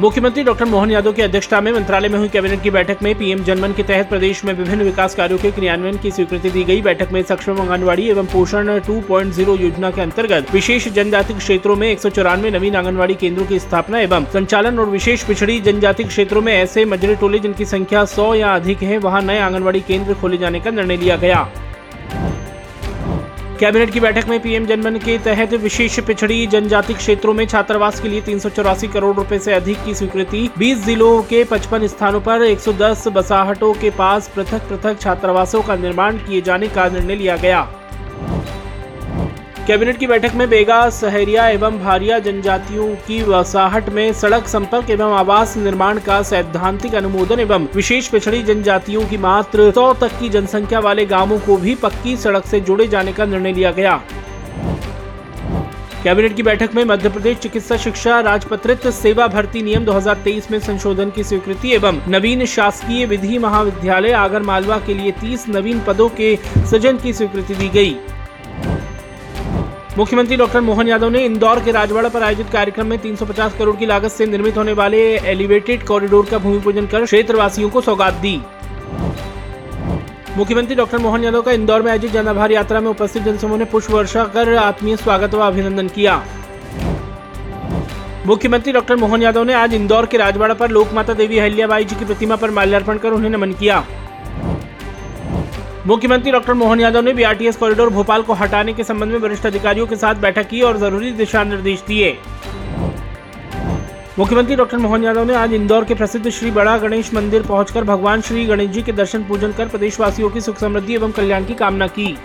मुख्यमंत्री डॉक्टर मोहन यादव की अध्यक्षता में मंत्रालय में हुई कैबिनेट की बैठक में पीएम जनमन के तहत प्रदेश में विभिन्न विकास कार्यों के क्रियान्वयन की स्वीकृति दी गई। बैठक में सक्षम आंगनबाड़ी एवं पोषण 2.0 योजना के अंतर्गत विशेष जनजाति क्षेत्रों में एक सौ चौरानवे नवीन आंगनबाड़ी केंद्रों की स्थापना एवं संचालन और विशेष पिछड़ी जनजाति क्षेत्रों में ऐसे मजरे टोले जिनकी संख्या सौ या अधिक है, वहाँ नए आंगनबाड़ी केंद्र खोले जाने का निर्णय लिया गया। कैबिनेट की बैठक में पीएम जनमन के तहत विशेष पिछड़ी जनजाति क्षेत्रों में छात्रावास के लिए तीन सौ चौरासी करोड़ रुपए से अधिक की स्वीकृति 20 जिलों के 55 स्थानों पर 110 बसाहटों के पास पृथक पृथक छात्रावासों का निर्माण किए जाने का निर्णय लिया गया। कैबिनेट की बैठक में बेगा, सहरिया एवं भारिया जनजातियों की वसाहट में सड़क संपर्क एवं आवास निर्माण का सैद्धांतिक अनुमोदन एवं विशेष पिछड़ी जनजातियों की मात्र सौ तक की जनसंख्या वाले गाँवों को भी पक्की सड़क से जोड़े जाने का निर्णय लिया गया। कैबिनेट की बैठक में मध्य प्रदेश चिकित्सा शिक्षा, राजपत्रित सेवा भर्ती नियम 2023 में संशोधन की स्वीकृति एवं नवीन शासकीय विधि महाविद्यालय आगर मालवा के लिए 30 नवीन पदों के सृजन की स्वीकृति दी गई। मुख्यमंत्री डॉक्टर मोहन यादव ने इंदौर के राजवाड़ा पर आयोजित कार्यक्रम में 350 करोड़ की लागत से निर्मित होने वाले एलिवेटेड कॉरिडोर का भूमि पूजन कर क्षेत्रवासियों को सौगात दी। मुख्यमंत्री डॉक्टर मोहन यादव का इंदौर में आयोजित जन आभार यात्रा में उपस्थित जनसमूह ने पुष्प वर्षा कर आत्मीय स्वागत व अभिनंदन किया। मुख्यमंत्री डॉक्टर मोहन यादव ने आज इंदौर के राजवाड़ा पर लोकमाता देवी अहिल्याबाई जी की प्रतिमा पर माल्यार्पण कर उन्हें नमन किया। मुख्यमंत्री डॉक्टर मोहन यादव ने बीआरटीएस कॉरिडोर भोपाल को हटाने के संबंध में वरिष्ठ अधिकारियों के साथ बैठक की और ज़रूरी दिशा निर्देश दिए। मुख्यमंत्री डॉक्टर मोहन यादव ने आज इंदौर के प्रसिद्ध श्री बड़ा गणेश मंदिर पहुंचकर भगवान श्री गणेश जी के दर्शन पूजन कर प्रदेशवासियों की सुख समृद्धि एवं कल्याण की कामना की।